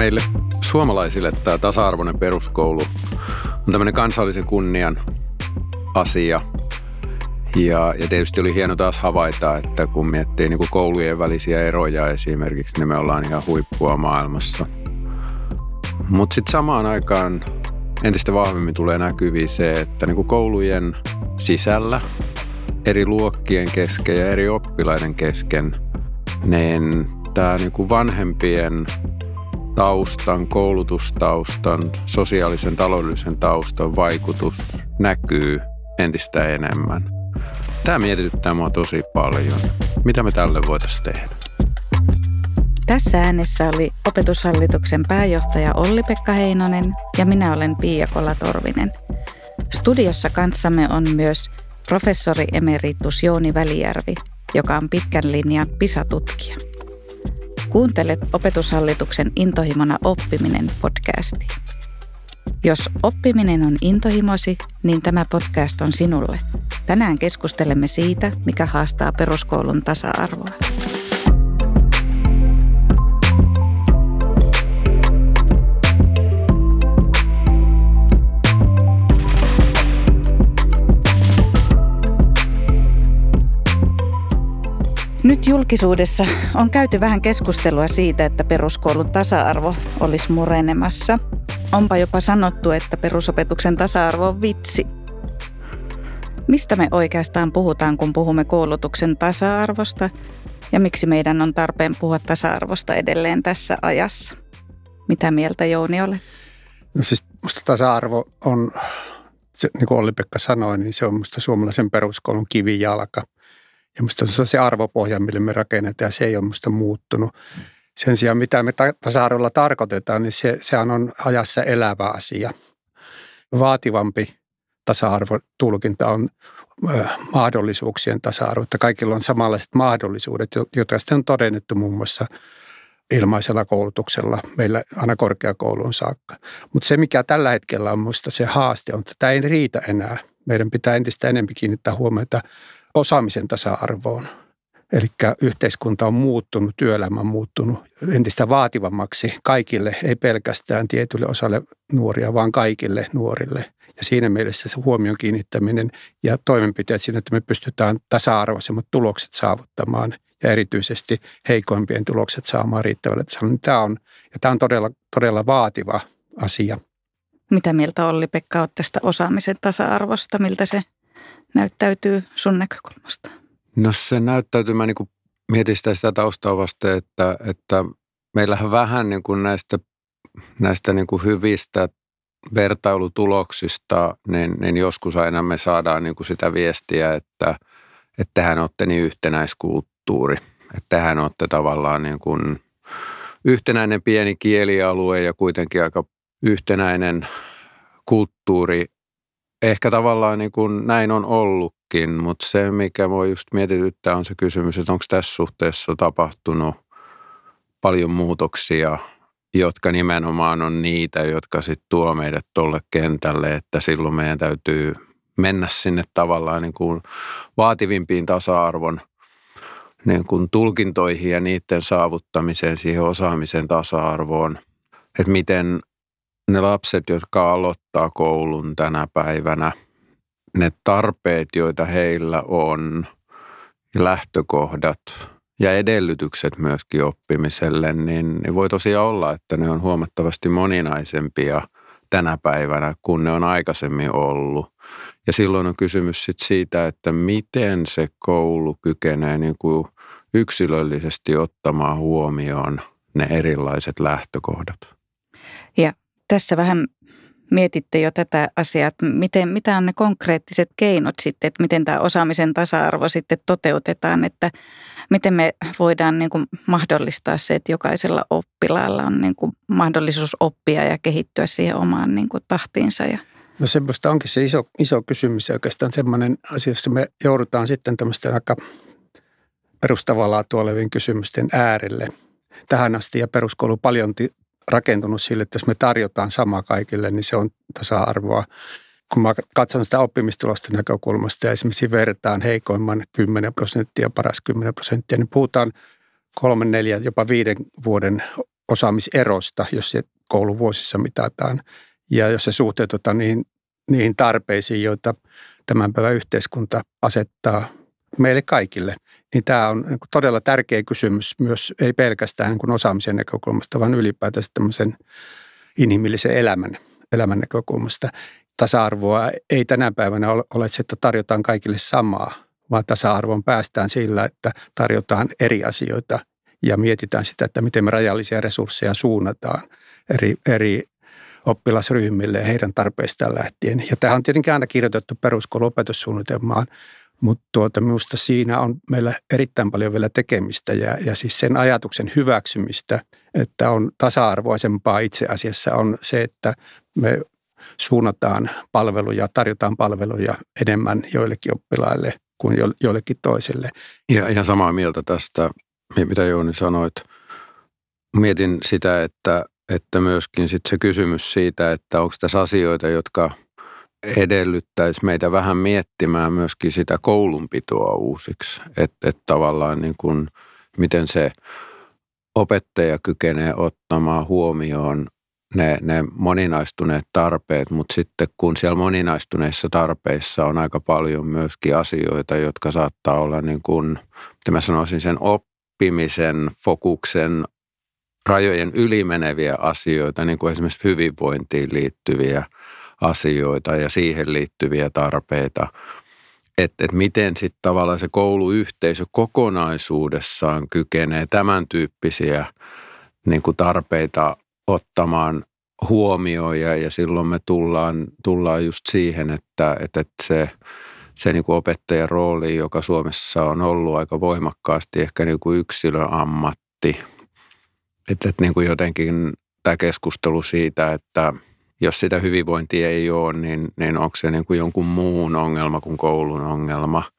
Meille suomalaisille tämä tasa-arvoinen peruskoulu on tämmöinen kansallisen kunnian asia. Ja, ja tietysti oli hieno taas havaita, että kun miettii niin kuin koulujen välisiä eroja esimerkiksi, niin me ollaan ihan huippua maailmassa. Mutta sitten samaan aikaan entistä vahvemmin tulee näkyviin se, että niin kuin koulujen sisällä eri luokkien kesken ja eri oppilaiden kesken, niin tämä niin vanhempien taustan, koulutustaustan, sosiaalisen taloudellisen taustan vaikutus näkyy entistä enemmän. Tämä mietityttää mua tosi paljon. Mitä me tälle voitaisiin tehdä? Tässä äänessä oli opetushallituksen pääjohtaja Olli-Pekka Heinonen ja minä olen Pia Kola-Torvinen. Studiossa kanssamme on myös professori emeritus Jouni Välijärvi, joka on pitkän linjan PISA-tutkija. Kuuntelet opetushallituksen Intohimona oppiminen podcasti. Jos oppiminen on intohimosi, niin tämä podcast on sinulle. Tänään keskustelemme siitä, mikä haastaa peruskoulun tasa-arvoa. Nyt julkisuudessa on käyty vähän keskustelua siitä, että peruskoulun tasa-arvo olisi murenemassa. Onpa jopa sanottu, että perusopetuksen tasa-arvo on vitsi. Mistä me oikeastaan puhutaan, kun puhumme koulutuksen tasa-arvosta ja miksi meidän on tarpeen puhua tasa-arvosta edelleen tässä ajassa? Mitä mieltä Jouni olet? No siis musta tasa-arvo on, se, niin kuin Olli-Pekka sanoi, niin se on musta suomalaisen peruskoulun kivijalka – ja musta se on se arvopohja, mille me rakennetaan ja se ei ole musta muuttunut. Sen sijaan mitä me tasa-arvolla tarkoitetaan, niin se, sehän on ajassa elävä asia. Vaativampi tasa-arvotulkinta on mahdollisuuksien tasa-arvo, että kaikilla on samanlaiset mahdollisuudet, joita sitten on todennettu muun muassa ilmaisella koulutuksella meillä aina korkeakouluun saakka. Mutta se, mikä tällä hetkellä on minusta se haaste, on, että tämä ei riitä enää. Meidän pitää entistä enemmän kiinnittää huomiota osaamisen tasa-arvoon. Eli yhteiskunta on muuttunut, työelämä on muuttunut entistä vaativammaksi kaikille, ei pelkästään tietylle osalle nuoria, vaan kaikille nuorille. Ja siinä mielessä se huomion kiinnittäminen ja toimenpiteet siinä, että me pystytään tasa-arvoisemmat tulokset saavuttamaan ja erityisesti heikoimpien tulokset saamaan riittävällä tämä on, ja tämä on todella, todella vaativa asia. Mitä mieltä Olli-Pekka olet tästä osaamisen tasa-arvosta? Miltä se näyttäytyy sun näkökulmasta? No se näyttäytyy, mä niin mietin sitä, sitä taustaa vasta, että, että meillähän vähän niin kuin näistä, näistä niin kuin hyvistä vertailutuloksista, niin, niin joskus aina me saadaan niin kuin sitä viestiä, että, että tehän olette niin yhtenäiskulttuuri, että tehän olette tavallaan niin kuin yhtenäinen pieni kielialue ja kuitenkin aika yhtenäinen kulttuuri ehkä tavallaan niin kuin näin on ollutkin, mutta se, mikä voi just mietityttää, on se kysymys, että onko tässä suhteessa tapahtunut paljon muutoksia, jotka nimenomaan on niitä, jotka sitten tuo meidät tuolle kentälle, että silloin meidän täytyy mennä sinne tavallaan niin kuin vaativimpiin tasa-arvon niin kuin tulkintoihin ja niiden saavuttamiseen, siihen osaamisen tasa-arvoon, että miten ne lapset, jotka aloittaa koulun tänä päivänä, ne tarpeet, joita heillä on, lähtökohdat ja edellytykset myöskin oppimiselle, niin, voi tosiaan olla, että ne on huomattavasti moninaisempia tänä päivänä kuin ne on aikaisemmin ollut. Ja silloin on kysymys sit siitä, että miten se koulu kykenee niin kuin yksilöllisesti ottamaan huomioon ne erilaiset lähtökohdat. Tässä vähän mietitte jo tätä asiaa, että miten, mitä on ne konkreettiset keinot sitten, että miten tämä osaamisen tasa-arvo sitten toteutetaan, että miten me voidaan niin kuin mahdollistaa se, että jokaisella oppilaalla on niin kuin mahdollisuus oppia ja kehittyä siihen omaan niin kuin tahtiinsa. Ja No semmoista onkin se iso, iso kysymys ja oikeastaan semmoinen asia, jossa me joudutaan sitten tämmöisten aika perustavaa olevien kysymysten äärelle. Tähän asti ja peruskoulu paljon rakentunut sille, että jos me tarjotaan sama kaikille, niin se on tasa-arvoa. Kun mä katson sitä oppimistulosten näkökulmasta ja esimerkiksi vertaan heikoimman 10 prosenttia paras 10 prosenttia, niin puhutaan kolmen, neljän, jopa viiden vuoden osaamiserosta, jos se kouluvuosissa mitataan. Ja jos se suhteutetaan niihin, niihin tarpeisiin, joita tämän päivän yhteiskunta asettaa meille kaikille, niin tämä on niin todella tärkeä kysymys myös, ei pelkästään niin osaamisen näkökulmasta, vaan ylipäätään tämmöisen inhimillisen elämän, elämän näkökulmasta. Tasa-arvoa ei tänä päivänä ole se, että tarjotaan kaikille samaa, vaan tasa-arvoon päästään sillä, että tarjotaan eri asioita ja mietitään sitä, että miten me rajallisia resursseja suunnataan eri, eri oppilasryhmille ja heidän tarpeistaan lähtien. Ja tähän on tietenkin aina kirjoitettu peruskouluopetussuunnitelmaan, mutta tuota, minusta siinä on meillä erittäin paljon vielä tekemistä ja, ja siis sen ajatuksen hyväksymistä, että on tasa-arvoisempaa itse asiassa on se, että me suunnataan palveluja, tarjotaan palveluja enemmän joillekin oppilaille kuin joillekin toisille. Ja ihan samaa mieltä tästä, mitä Jouni sanoit. Mietin sitä, että, että myöskin sit se kysymys siitä, että onko tässä asioita, jotka edellyttäisi meitä vähän miettimään myöskin sitä koulunpitoa uusiksi. Että et tavallaan niin kuin, miten se opettaja kykenee ottamaan huomioon ne, ne moninaistuneet tarpeet, mutta sitten kun siellä moninaistuneissa tarpeissa on aika paljon myöskin asioita, jotka saattaa olla niin kuin, mitä mä sanoisin, sen oppimisen, fokuksen rajojen ylimeneviä asioita, niin kuin esimerkiksi hyvinvointiin liittyviä asioita ja siihen liittyviä tarpeita. Että et miten sitten tavallaan se kouluyhteisö kokonaisuudessaan kykenee tämän tyyppisiä niin kuin tarpeita ottamaan huomioon ja, ja silloin me tullaan, tullaan just siihen, että, että, se, se niin kuin opettajan rooli, joka Suomessa on ollut aika voimakkaasti ehkä niin kuin yksilöammatti, että, että niin kuin jotenkin tämä keskustelu siitä, että jos sitä hyvinvointia ei ole, niin, niin onko se niin kuin jonkun muun ongelma kuin koulun ongelma –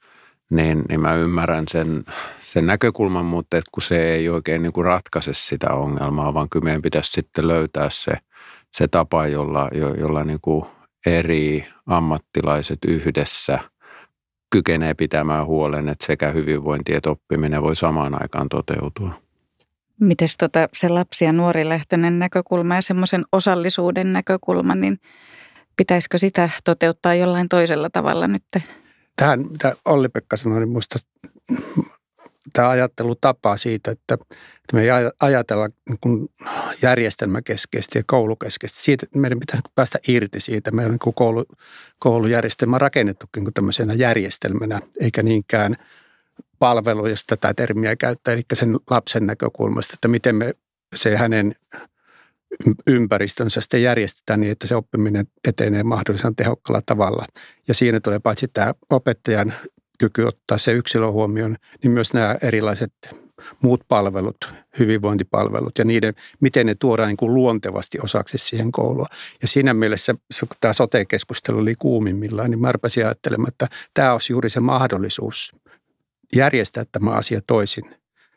niin, niin mä ymmärrän sen, sen näkökulman, mutta et kun se ei oikein niin kuin ratkaise sitä ongelmaa, vaan kyllä meidän pitäisi sitten löytää se, se tapa, jolla, jo, jolla niin kuin eri ammattilaiset yhdessä kykenee pitämään huolen, että sekä hyvinvointi että oppiminen voi samaan aikaan toteutua. Miten tota, se lapsi- ja nuorilähtöinen näkökulma ja semmoisen osallisuuden näkökulma, niin pitäisikö sitä toteuttaa jollain toisella tavalla nyt tähän, mitä Olli-Pekka sanoi, niin minusta tämä ajattelutapa siitä, että, että me ei ajatella niin järjestelmäkeskeisesti ja koulukeskeisesti. Siitä, meidän pitää päästä irti siitä. Meillä on niin koulu, koulujärjestelmä rakennettukin kuin tämmöisenä järjestelmänä, eikä niinkään palvelu, jos tätä termiä käyttää, eli sen lapsen näkökulmasta, että miten me se hänen ympäristönsä sitten järjestetään niin, että se oppiminen etenee mahdollisimman tehokkaalla tavalla. Ja siinä tulee paitsi tämä opettajan kyky ottaa se yksilö huomioon, niin myös nämä erilaiset muut palvelut, hyvinvointipalvelut ja niiden, miten ne tuodaan niin kuin luontevasti osaksi siihen koulua. Ja siinä mielessä, kun tämä sote-keskustelu oli kuumimmillaan, niin mä ajattelemaan, että tämä olisi juuri se mahdollisuus järjestää tämä asia toisin.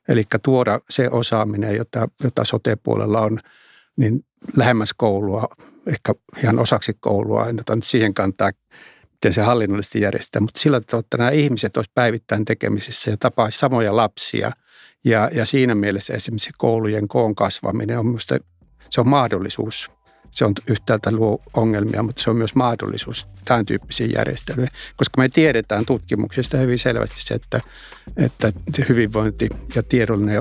Eli tuoda se osaaminen, jota, jota sote-puolella on – niin lähemmäs koulua, ehkä ihan osaksi koulua, en ota nyt siihen kantaa, miten se hallinnollisesti järjestää, mutta sillä tavalla, että nämä ihmiset olisivat päivittäin tekemisissä ja tapaisivat samoja lapsia. Ja, ja siinä mielessä esimerkiksi koulujen koon kasvaminen on minusta, se on mahdollisuus se on yhtäältä luo ongelmia, mutta se on myös mahdollisuus tämän tyyppisiin järjestelyihin. Koska me tiedetään tutkimuksista hyvin selvästi se, että, että hyvinvointi ja tiedollinen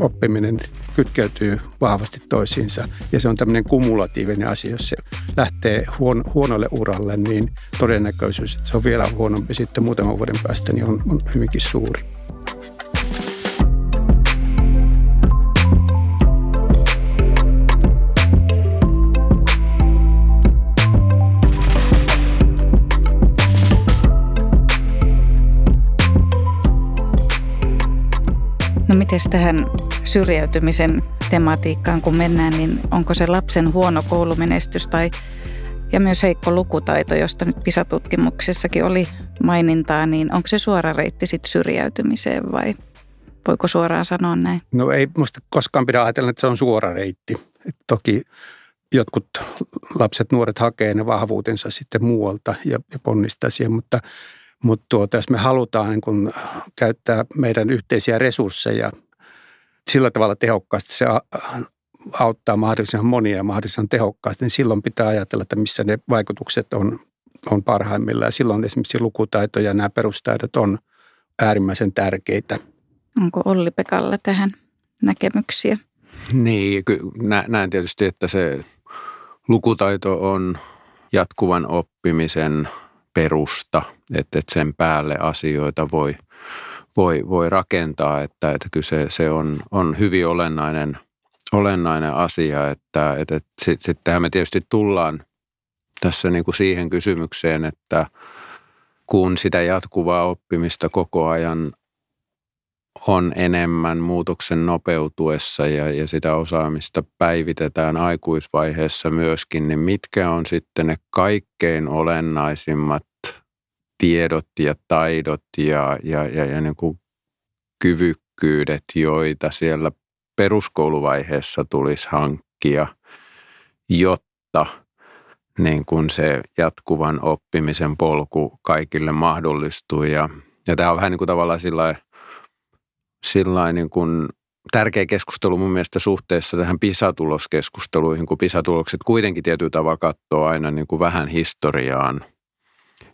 oppiminen kytkeytyy vahvasti toisiinsa. Ja se on tämmöinen kumulatiivinen asia. Jos se lähtee huon, huonolle uralle, niin todennäköisyys, että se on vielä huonompi sitten muutaman vuoden päästä, niin on, on hyvinkin suuri. No miten tähän syrjäytymisen tematiikkaan kun mennään, niin onko se lapsen huono koulumenestys tai ja myös heikko lukutaito, josta nyt PISA-tutkimuksessakin oli mainintaa, niin onko se suora reitti sitten syrjäytymiseen vai voiko suoraan sanoa näin? No ei musta koskaan pidä ajatella, että se on suora reitti. Et toki jotkut lapset, nuoret hakee ne vahvuutensa sitten muualta ja, ja ponnistaa siihen, mutta mutta tuota, jos me halutaan niin kun käyttää meidän yhteisiä resursseja sillä tavalla tehokkaasti, se auttaa mahdollisimman monia ja mahdollisimman tehokkaasti, niin silloin pitää ajatella, että missä ne vaikutukset on, on parhaimmillaan. Ja silloin esimerkiksi lukutaito ja nämä perustaidot on äärimmäisen tärkeitä. Onko Olli Pekalla tähän näkemyksiä? Niin, näen tietysti, että se lukutaito on jatkuvan oppimisen perusta, että, sen päälle asioita voi, voi, voi rakentaa, että, että kyllä se, se on, on hyvin olennainen, olennainen asia, että, että, että sittenhän me tietysti tullaan tässä niin kuin siihen kysymykseen, että kun sitä jatkuvaa oppimista koko ajan on enemmän muutoksen nopeutuessa ja, ja sitä osaamista päivitetään aikuisvaiheessa myöskin, niin mitkä on sitten ne kaikkein olennaisimmat tiedot ja taidot ja, ja, ja, ja niin kuin kyvykkyydet, joita siellä peruskouluvaiheessa tulisi hankkia, jotta niin kuin se jatkuvan oppimisen polku kaikille mahdollistuu. Ja, ja tämä on vähän niin kuin tavallaan sillä sillä niin kuin tärkeä keskustelu mun mielestä suhteessa tähän PISA-tuloskeskusteluihin, kun PISA-tulokset kuitenkin tietyllä tavalla katsoo aina niin kuin vähän historiaan.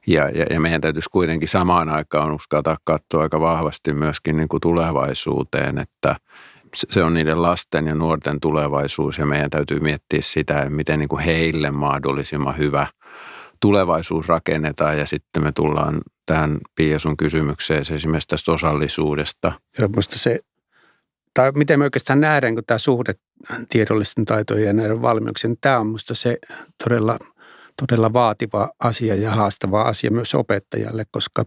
Ja, ja, ja meidän täytyisi kuitenkin samaan aikaan uskaltaa katsoa aika vahvasti myöskin niin kuin tulevaisuuteen, että se on niiden lasten ja nuorten tulevaisuus ja meidän täytyy miettiä sitä, miten niin kuin heille mahdollisimman hyvä tulevaisuus rakennetaan ja sitten me tullaan tähän Pia sun kysymykseen esimerkiksi tästä osallisuudesta. Joo, musta se, tai miten me oikeastaan nähdään, kun tämä suhde tiedollisten taitojen ja näiden valmiuksien, tämä on musta se todella, todella vaativa asia ja haastava asia myös opettajalle, koska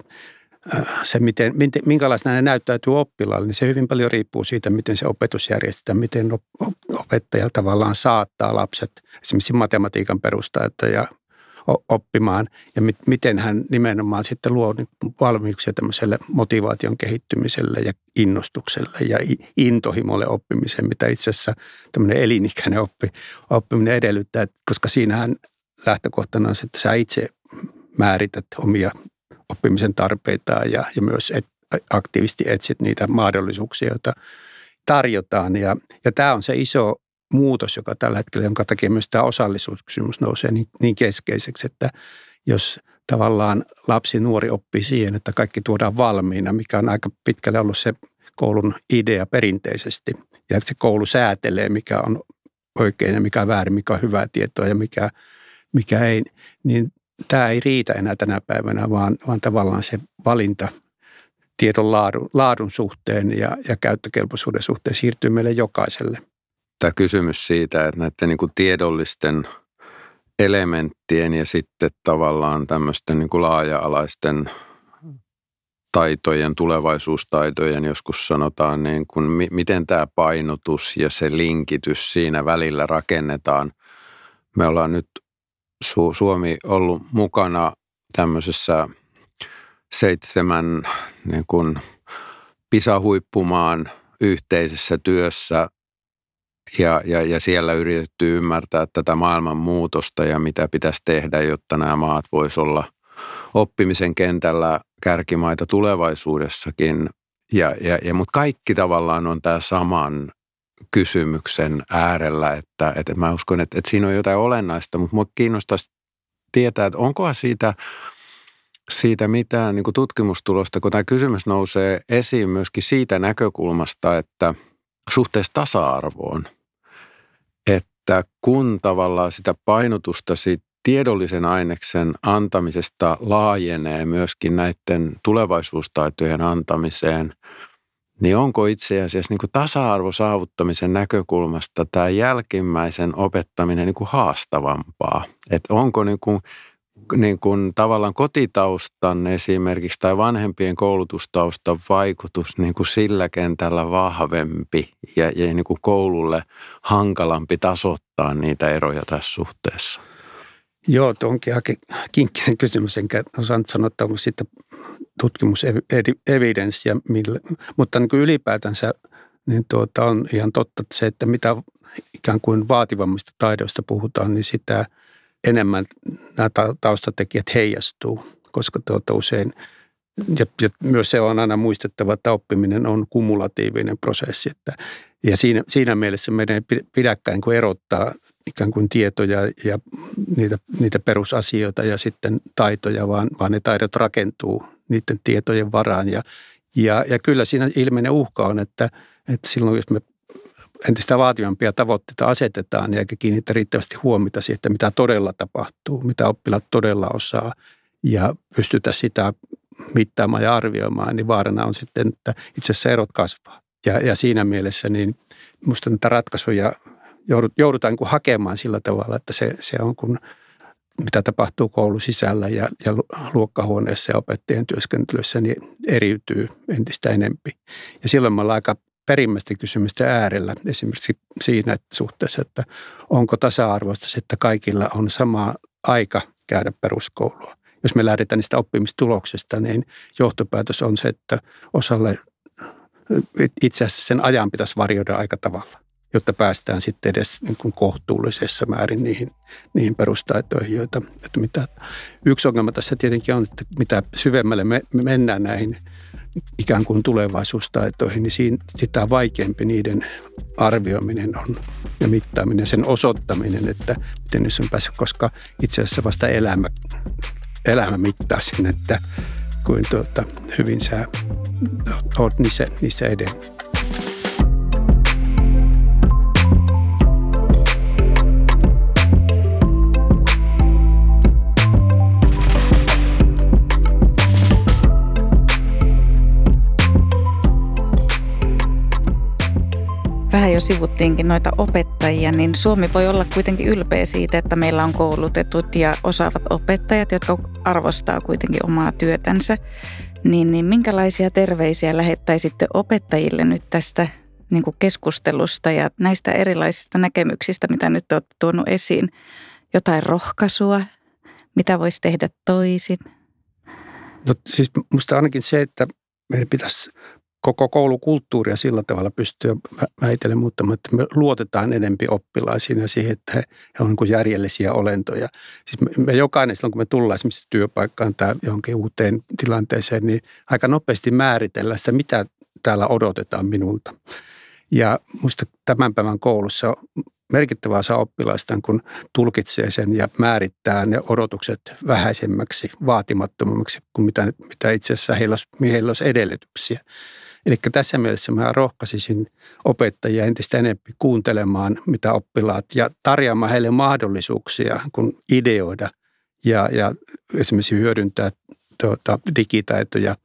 äh, se, miten, minkälaista ne näyttäytyy oppilaalle, niin se hyvin paljon riippuu siitä, miten se opetus järjestetään, miten opettaja tavallaan saattaa lapset esimerkiksi matematiikan perustaita ja oppimaan ja mit, miten hän nimenomaan sitten luo valmiuksia tämmöiselle motivaation kehittymiselle ja innostukselle ja intohimolle oppimiseen, mitä itse asiassa tämmöinen elinikäinen oppi, oppiminen edellyttää, koska siinähän lähtökohtana on, että sä itse määrität omia oppimisen tarpeita ja, ja myös et, aktiivisesti etsit niitä mahdollisuuksia, joita tarjotaan. Ja, ja tämä on se iso muutos, joka tällä hetkellä, jonka takia myös tämä osallisuuskysymys nousee niin, niin keskeiseksi, että jos tavallaan lapsi nuori oppii siihen, että kaikki tuodaan valmiina, mikä on aika pitkälle ollut se koulun idea perinteisesti. Ja se koulu säätelee, mikä on oikein ja mikä on väärin, mikä on hyvää tietoa ja mikä, mikä ei, niin tämä ei riitä enää tänä päivänä, vaan, vaan tavallaan se valinta tiedon laadun, laadun suhteen ja, ja käyttökelpoisuuden suhteen siirtyy meille jokaiselle – tämä kysymys siitä, että näiden niin kuin tiedollisten elementtien ja sitten tavallaan tämmöisten niin kuin laaja-alaisten taitojen, tulevaisuustaitojen, joskus sanotaan, niin kuin, miten tämä painotus ja se linkitys siinä välillä rakennetaan. Me ollaan nyt Su- Suomi ollut mukana tämmöisessä seitsemän niin kuin PISA-huippumaan yhteisessä työssä ja, ja, ja siellä yritetty ymmärtää tätä maailman muutosta ja mitä pitäisi tehdä, jotta nämä maat voisi olla oppimisen kentällä kärkimaita tulevaisuudessakin. Ja, ja, ja, mutta kaikki tavallaan on tämä saman kysymyksen äärellä, että, että mä uskon, että, että siinä on jotain olennaista, mutta mua kiinnostaisi tietää, että onkohan siitä, siitä mitään niin kuin tutkimustulosta, kun tämä kysymys nousee esiin myöskin siitä näkökulmasta, että suhteessa tasa-arvoon – että kun tavallaan sitä painotusta siitä tiedollisen aineksen antamisesta laajenee myöskin näiden tulevaisuustaitojen antamiseen, niin onko itse asiassa niin kuin tasa-arvo saavuttamisen näkökulmasta tämä jälkimmäisen opettaminen niin kuin haastavampaa? Että onko niin kuin niin kuin tavallaan kotitaustan esimerkiksi tai vanhempien koulutustaustan vaikutus niin kuin sillä kentällä vahvempi ja, ja niin kuin koululle hankalampi tasoittaa niitä eroja tässä suhteessa? Joo, tuo onkin aika kinkkinen kysymys, enkä osaan sanoa, että onko sitten tutkimusevidenssiä, mutta niin ylipäätänsä niin tuota, on ihan totta että se, että mitä ikään kuin vaativammista taidoista puhutaan, niin sitä – enemmän nämä taustatekijät heijastuu, koska tuota usein ja, ja myös se on aina muistettava, että oppiminen on kumulatiivinen prosessi, että Ja siinä, siinä mielessä meidän ei pidäkään niin erottaa ikään kuin tietoja ja niitä, niitä perusasioita ja sitten taitoja, vaan, vaan ne taidot rakentuu niiden tietojen varaan. Ja, ja, ja kyllä siinä ilmeinen uhka on, että, että silloin jos me entistä vaativampia tavoitteita asetetaan eikä kiinnitä riittävästi huomiota siihen, että mitä todella tapahtuu, mitä oppilaat todella osaa ja pystytä sitä mittaamaan ja arvioimaan, niin vaarana on sitten, että itse asiassa erot kasvaa. Ja, ja siinä mielessä niin minusta näitä ratkaisuja joudutaan kuin hakemaan sillä tavalla, että se, se on kun mitä tapahtuu koulun sisällä ja, ja luokkahuoneessa ja opettajien työskentelyssä, niin eriytyy entistä enempi. Ja silloin me ollaan aika perimmäistä kysymystä äärellä esimerkiksi siinä että suhteessa, että onko tasa-arvoista se, että kaikilla on sama aika käydä peruskoulua. Jos me lähdetään niistä oppimistuloksista, niin johtopäätös on se, että osalle itse asiassa sen ajan pitäisi varjoida aika tavalla, jotta päästään sitten edes niin kuin kohtuullisessa määrin niihin, niihin perustaitoihin, joita, että mitä. Yksi ongelma tässä tietenkin on, että mitä syvemmälle me, me mennään näihin ikään kuin tulevaisuustaitoihin, niin siinä, sitä vaikeampi niiden arvioiminen on ja mittaaminen, sen osoittaminen, että miten niissä on päässyt, koska itse asiassa vasta elämä, elämä mittaa sen, että kuin tuota, hyvin sä oot niissä, niissä edennyt. vähän jo sivuttiinkin noita opettajia, niin Suomi voi olla kuitenkin ylpeä siitä, että meillä on koulutetut ja osaavat opettajat, jotka arvostaa kuitenkin omaa työtänsä. Niin, niin minkälaisia terveisiä lähettäisitte opettajille nyt tästä niin kuin keskustelusta ja näistä erilaisista näkemyksistä, mitä nyt olet tuonut esiin? Jotain rohkaisua, mitä voisi tehdä toisin? No siis musta ainakin se, että meidän pitäisi koko koulukulttuuria sillä tavalla pystyy väitellen muuttamaan, että me luotetaan enempi oppilaisiin ja siihen, että he, on niin järjellisiä olentoja. Siis me, me jokainen silloin, kun me tullaan esimerkiksi työpaikkaan tai johonkin uuteen tilanteeseen, niin aika nopeasti määritellään sitä, mitä täällä odotetaan minulta. Ja minusta tämän päivän koulussa merkittävä osa oppilaista, kun tulkitsee sen ja määrittää ne odotukset vähäisemmäksi, vaatimattomammaksi kuin mitä, mitä itse asiassa heillä olisi, heillä olisi edellytyksiä. Eli tässä mielessä mä rohkaisisin opettajia entistä enemmän kuuntelemaan, mitä oppilaat ja tarjoamaan heille mahdollisuuksia, kun ideoida ja, ja esimerkiksi hyödyntää tuota, digitaitoja,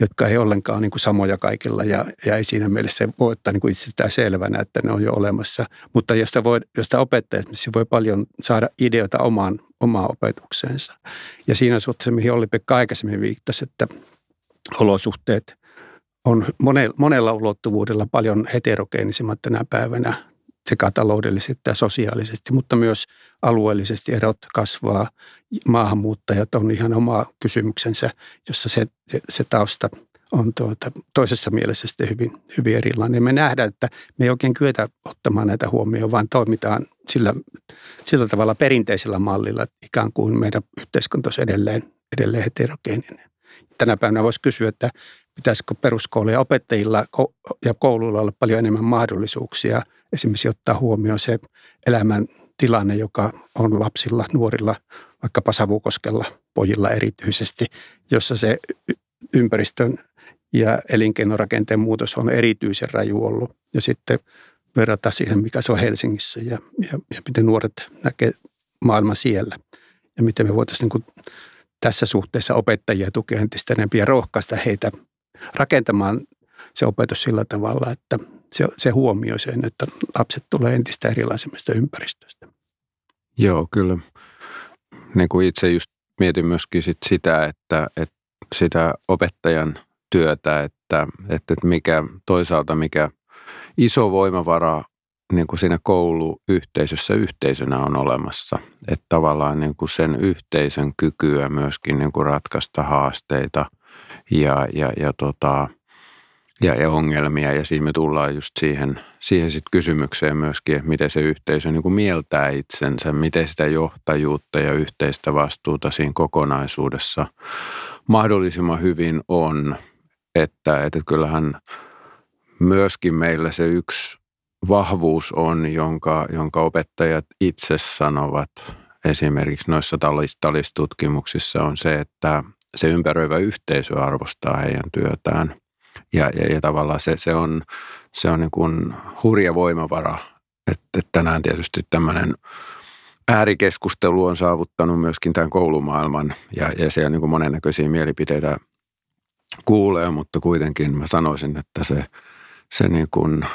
jotka ei ollenkaan niin kuin samoja kaikilla ja, ja ei siinä mielessä voi ottaa niin kuin itsestään selvänä, että ne on jo olemassa. Mutta josta, voi, josta opettaja esimerkiksi voi paljon saada ideoita omaan, omaan opetukseensa. Ja siinä suhteessa, mihin Olli-Pekka aikaisemmin viittasi, että olosuhteet – on monella ulottuvuudella paljon heterogeenisimmat tänä päivänä sekä taloudellisesti että sosiaalisesti, mutta myös alueellisesti erot kasvaa. Maahanmuuttajat on ihan oma kysymyksensä, jossa se, se tausta on tuota, toisessa mielessä sitten hyvin, hyvin erilainen. Me nähdään, että me ei oikein kyetä ottamaan näitä huomioon, vaan toimitaan sillä, sillä tavalla perinteisellä mallilla, että ikään kuin meidän yhteiskunta olisi edelleen, edelleen heterogeeninen. Tänä päivänä voisi kysyä, että pitäisikö peruskouluja opettajilla ja kouluilla olla paljon enemmän mahdollisuuksia esimerkiksi ottaa huomioon se elämän tilanne, joka on lapsilla, nuorilla, vaikkapa Savukoskella, pojilla erityisesti, jossa se ympäristön ja elinkeinorakenteen muutos on erityisen raju ollut. Ja sitten verrata siihen, mikä se on Helsingissä ja, ja, ja miten nuoret näkee maailman siellä. Ja miten me voitaisiin niin tässä suhteessa opettajia tukea entistä enemmän ja rohkaista heitä rakentamaan se opetus sillä tavalla, että se, se huomioi sen, että lapset tulee entistä erilaisemmasta ympäristöstä. Joo, kyllä. Niin kuin itse just mietin myöskin sit sitä, että, että sitä opettajan työtä, että, että mikä toisaalta mikä iso voimavara niin kuin siinä kouluyhteisössä yhteisönä on olemassa. Että tavallaan niin kuin sen yhteisön kykyä myöskin niin kuin ratkaista haasteita ja, ja, ja, tota, ja, ja ongelmia. Ja siinä me tullaan just siihen, siihen sit kysymykseen myöskin, että miten se yhteisö niin mieltää itsensä, miten sitä johtajuutta ja yhteistä vastuuta siinä kokonaisuudessa mahdollisimman hyvin on. Että, että kyllähän myöskin meillä se yksi vahvuus on, jonka, jonka opettajat itse sanovat esimerkiksi noissa tallistutkimuksissa on se, että se ympäröivä yhteisö arvostaa heidän työtään. Ja, ja, ja tavallaan se, se on, se on niin kuin hurja voimavara. Että, että tänään tietysti tämmöinen äärikeskustelu on saavuttanut myöskin tämän koulumaailman ja, ja siellä niin kuin monennäköisiä mielipiteitä kuulee, mutta kuitenkin mä sanoisin, että se, se niin kuin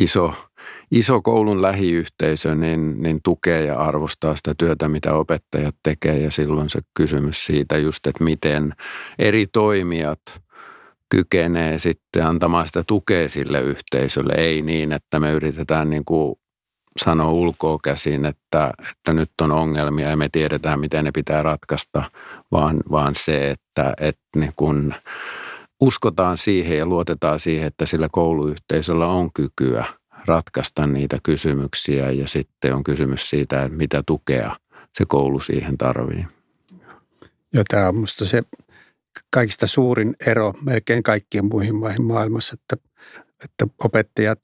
iso, iso koulun lähiyhteisö niin, niin tukee ja arvostaa sitä työtä, mitä opettajat tekee. Ja silloin se kysymys siitä just, että miten eri toimijat kykenee sitten antamaan sitä tukea sille yhteisölle, ei niin, että me yritetään niin kuin sanoa ulkoa käsin, että, että nyt on ongelmia ja me tiedetään, miten ne pitää ratkaista, vaan, vaan se, että, että niin kun uskotaan siihen ja luotetaan siihen, että sillä kouluyhteisöllä on kykyä ratkaista niitä kysymyksiä ja sitten on kysymys siitä, että mitä tukea se koulu siihen tarvii. Joo, tämä on minusta se kaikista suurin ero melkein kaikkien muihin maihin maailmassa, että, että opettajat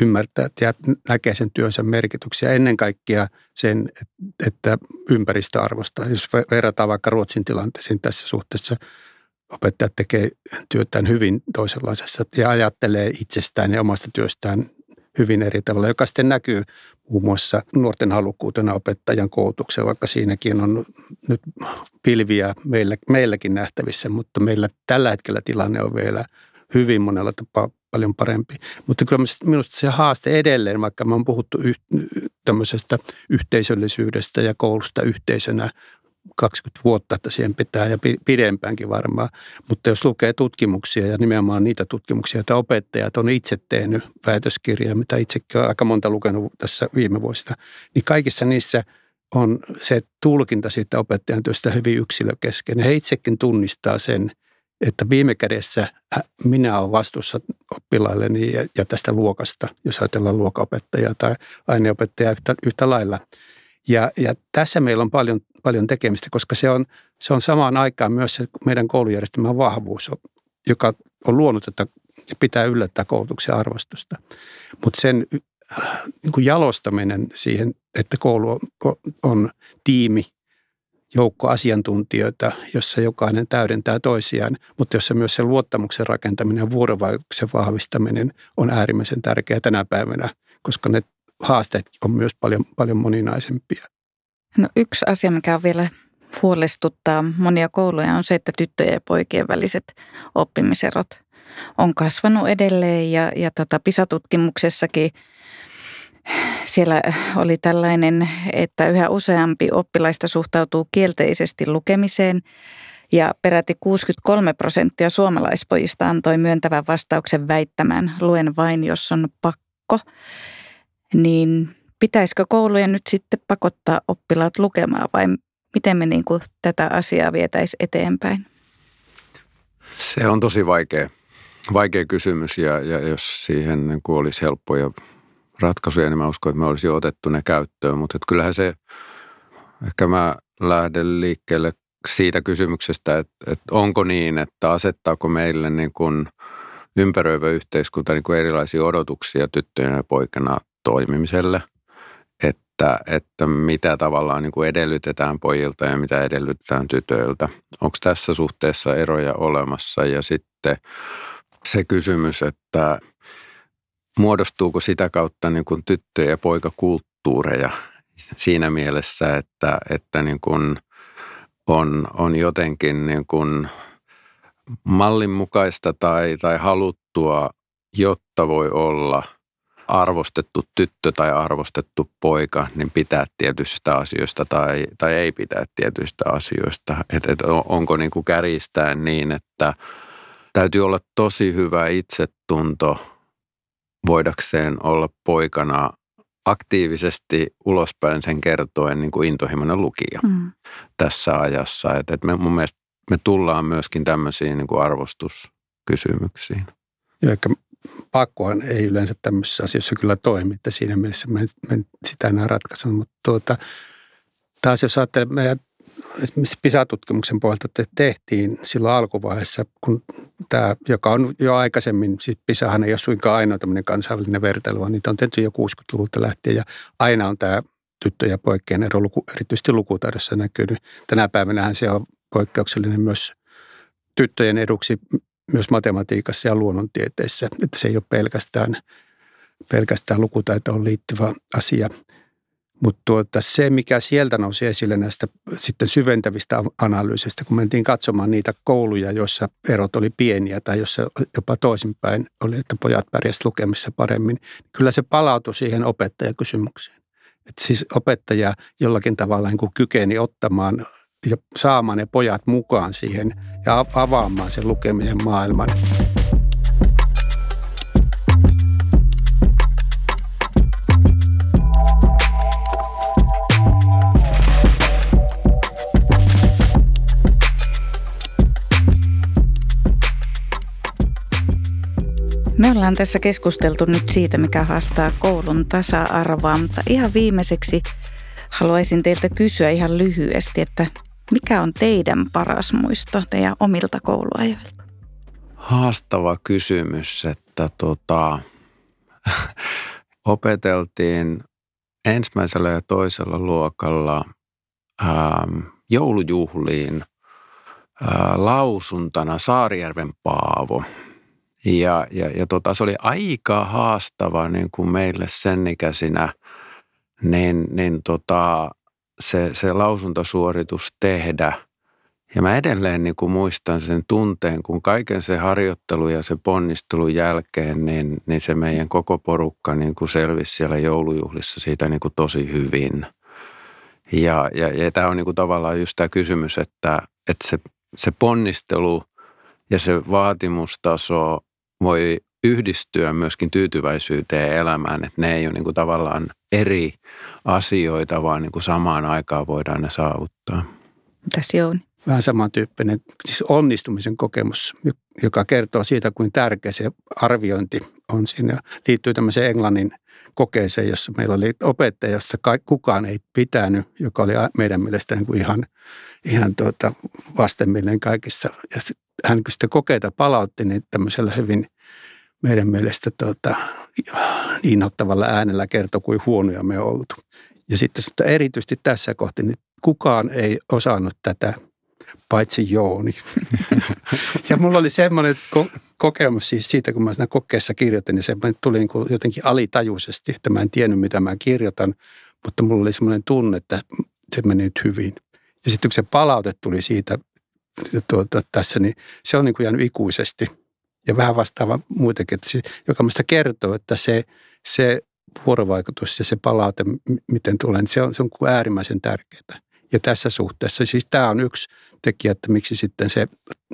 ymmärtää ja näkee sen työnsä merkityksiä. Ennen kaikkea sen, että ympäristö arvostaa. Jos verrataan vaikka Ruotsin tilanteeseen tässä suhteessa, opettajat tekee työtään hyvin toisenlaisessa ja ajattelee itsestään ja omasta työstään hyvin eri tavalla, joka sitten näkyy muun muassa nuorten halukkuutena opettajan koulutukseen, vaikka siinäkin on nyt pilviä meillä, meilläkin nähtävissä, mutta meillä tällä hetkellä tilanne on vielä hyvin monella tapaa paljon parempi. Mutta kyllä minusta se haaste edelleen, vaikka me on puhuttu yh, tämmöisestä yhteisöllisyydestä ja koulusta yhteisönä 20 vuotta, että siihen pitää ja pidempäänkin varmaan. Mutta jos lukee tutkimuksia ja nimenomaan niitä tutkimuksia, joita opettajat on itse tehnyt, päätöskirjaa, mitä itsekin olen aika monta lukenut tässä viime vuosina, niin kaikissa niissä on se tulkinta siitä opettajan työstä hyvin yksilökeskeinen. He itsekin tunnistaa sen, että viime kädessä minä olen vastuussa oppilailleni ja, tästä luokasta, jos ajatellaan luokopettajaa tai aineopettajaa yhtä, yhtä lailla. Ja, ja tässä meillä on paljon, paljon tekemistä, koska se on, se on samaan aikaan myös se meidän koulujärjestelmän vahvuus, joka on luonut, että pitää yllättää koulutuksen arvostusta. Mutta sen niin kuin jalostaminen siihen, että koulu on, on tiimi, joukko asiantuntijoita, jossa jokainen täydentää toisiaan, mutta jossa myös se luottamuksen rakentaminen ja vuorovaikutuksen vahvistaminen on äärimmäisen tärkeää tänä päivänä, koska ne haasteet on myös paljon, paljon moninaisempia. No yksi asia, mikä on vielä huolestuttaa monia kouluja on se, että tyttöjen ja poikien väliset oppimiserot on kasvanut edelleen ja, ja tota PISA-tutkimuksessakin – siellä oli tällainen, että yhä useampi oppilaista suhtautuu kielteisesti lukemiseen ja peräti 63 prosenttia suomalaispojista antoi myöntävän vastauksen väittämään luen vain, jos on pakko. Niin pitäisikö koulujen nyt sitten pakottaa oppilaat lukemaan vai miten me niin kuin tätä asiaa vietäisiin eteenpäin? Se on tosi vaikea, vaikea kysymys ja, ja jos siihen niin olisi helppoja ratkaisuja, niin mä uskon, että me olisi otettu ne käyttöön. Mutta kyllähän se, ehkä mä lähden liikkeelle siitä kysymyksestä, että, että onko niin, että asettaako meille niin kuin ympäröivä yhteiskunta niin kuin erilaisia odotuksia tyttöjen ja poikana toimimiselle, että, että mitä tavallaan niin kuin edellytetään pojilta ja mitä edellytetään tytöiltä. Onko tässä suhteessa eroja olemassa ja sitten se kysymys, että muodostuuko sitä kautta niin kuin tyttö- ja poikakulttuureja siinä mielessä, että, että niin kuin on, on jotenkin niin kuin mallinmukaista tai, tai haluttua, jotta voi olla arvostettu tyttö tai arvostettu poika, niin pitää tietyistä asioista tai, tai ei pitää tietyistä asioista. Et, et onko niin kuin kärjistään niin, että täytyy olla tosi hyvä itsetunto – voidakseen olla poikana aktiivisesti ulospäin sen kertoen niin kuin intohimoinen lukija mm. tässä ajassa. Et, et me, mun mielestä me tullaan myöskin tämmöisiin niin kuin arvostuskysymyksiin. Joo, eikä pakkohan ei yleensä tämmöisissä asioissa kyllä toimi, että siinä mielessä mä en, mä en sitä enää ratkaise. Mutta tuota, taas jos ajattelee meidän esimerkiksi PISA-tutkimuksen pohjalta tehtiin silloin alkuvaiheessa, kun tämä, joka on jo aikaisemmin, siis PISAhan ei ole suinkaan ainoa tämmöinen kansainvälinen vertailu, vaan niitä on tehty jo 60-luvulta lähtien ja aina on tämä tyttö- ja poikien ero luku, erityisesti lukutaidossa näkynyt. Tänä päivänä se on poikkeuksellinen myös tyttöjen eduksi myös matematiikassa ja luonnontieteissä, että se ei ole pelkästään, pelkästään lukutaitoon liittyvä asia. Mutta tuota, se, mikä sieltä nousi esille näistä sitten syventävistä analyysistä, kun mentiin katsomaan niitä kouluja, joissa erot oli pieniä tai jossa jopa toisinpäin oli, että pojat pärjäsivät lukemissa paremmin, kyllä se palautui siihen opettajakysymykseen. Että siis opettaja jollakin tavalla niin kykeni ottamaan ja saamaan ne pojat mukaan siihen ja avaamaan sen lukemisen maailman. Me ollaan tässä keskusteltu nyt siitä, mikä haastaa koulun tasa-arvoa, mutta ihan viimeiseksi haluaisin teiltä kysyä ihan lyhyesti, että mikä on teidän paras muisto teidän omilta kouluajoilta? Haastava kysymys, että tota, opeteltiin ensimmäisellä ja toisella luokalla ähm, joulujuhliin äh, lausuntana Saarijärven Paavo – ja, ja, ja tota, se oli aika haastava niin kuin meille sen ikäisinä, niin, niin tota, se, se lausuntosuoritus tehdä. Ja mä edelleen niin kuin muistan sen tunteen, kun kaiken se harjoittelu ja se ponnistelun jälkeen, niin, niin se meidän koko porukka niin kuin selvisi siellä joulujuhlissa siitä niin kuin tosi hyvin. Ja, ja, ja tämä on niin kuin tavallaan just tämä kysymys, että, että se, se ponnistelu ja se vaatimustaso voi yhdistyä myöskin tyytyväisyyteen elämään, että ne ei ole niin kuin tavallaan eri asioita, vaan niin kuin samaan aikaan voidaan ne saavuttaa. Mitäs Jouni? Vähän samantyyppinen, siis onnistumisen kokemus, joka kertoo siitä, kuin tärkeä se arviointi on siinä. Liittyy tämmöiseen Englannin kokeeseen, jossa meillä oli opettaja, jossa kukaan ei pitänyt, joka oli meidän mielestä niin kuin ihan, ihan tuota vastenmielinen kaikissa. Ja hän kun sitä kokeita palautti, niin tämmöisellä hyvin meidän mielestä tuota, innoittavalla äänellä kertoi, kuin huonoja me oltu. Ja sitten erityisesti tässä kohti, niin kukaan ei osannut tätä, paitsi Jooni. ja mulla oli semmoinen ko- kokemus siis siitä, kun mä siinä kokeessa kirjoitin, niin se tuli niin kuin jotenkin alitajuisesti, että mä en tiennyt, mitä mä kirjoitan, mutta mulla oli semmoinen tunne, että se meni nyt hyvin. Ja sitten kun se palaute tuli siitä tuota, tässä, niin se on niin kuin jäänyt ikuisesti – ja vähän vastaava muitakin, että se, joka minusta kertoo, että se, se vuorovaikutus ja se palaute, miten tulee, niin se on, se on äärimmäisen tärkeää. Ja tässä suhteessa, siis tämä on yksi tekijä, että miksi sitten se,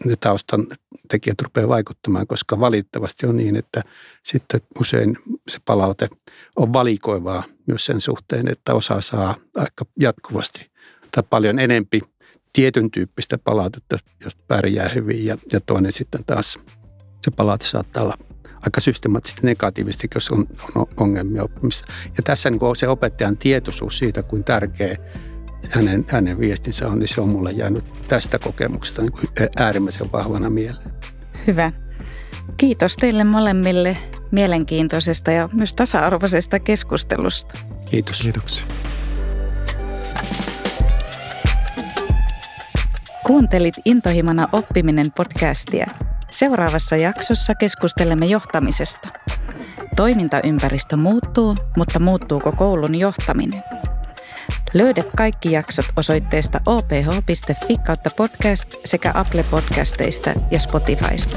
ne taustan tekijät rupeaa vaikuttamaan, koska valitettavasti on niin, että sitten usein se palaute on valikoivaa myös sen suhteen, että osa saa aika jatkuvasti tai paljon enempi tietyn tyyppistä palautetta, jos pärjää hyvin ja, ja toinen sitten taas se palaute saattaa olla aika systemaattisesti negatiivisesti, jos on, on ongelmia oppimissa. Ja tässä niin se opettajan tietoisuus siitä, kuin tärkeä hänen, hänen viestinsä on, niin se on mulle jäänyt tästä kokemuksesta niin kuin äärimmäisen vahvana mieleen. Hyvä. Kiitos teille molemmille mielenkiintoisesta ja myös tasa-arvoisesta keskustelusta. Kiitos. Kiitoksia. Kuuntelit Intohimana oppiminen podcastia – Seuraavassa jaksossa keskustelemme johtamisesta. Toimintaympäristö muuttuu, mutta muuttuuko koulun johtaminen? Löydät kaikki jaksot osoitteesta oph.fi kautta podcast sekä Apple Podcasteista ja Spotifysta.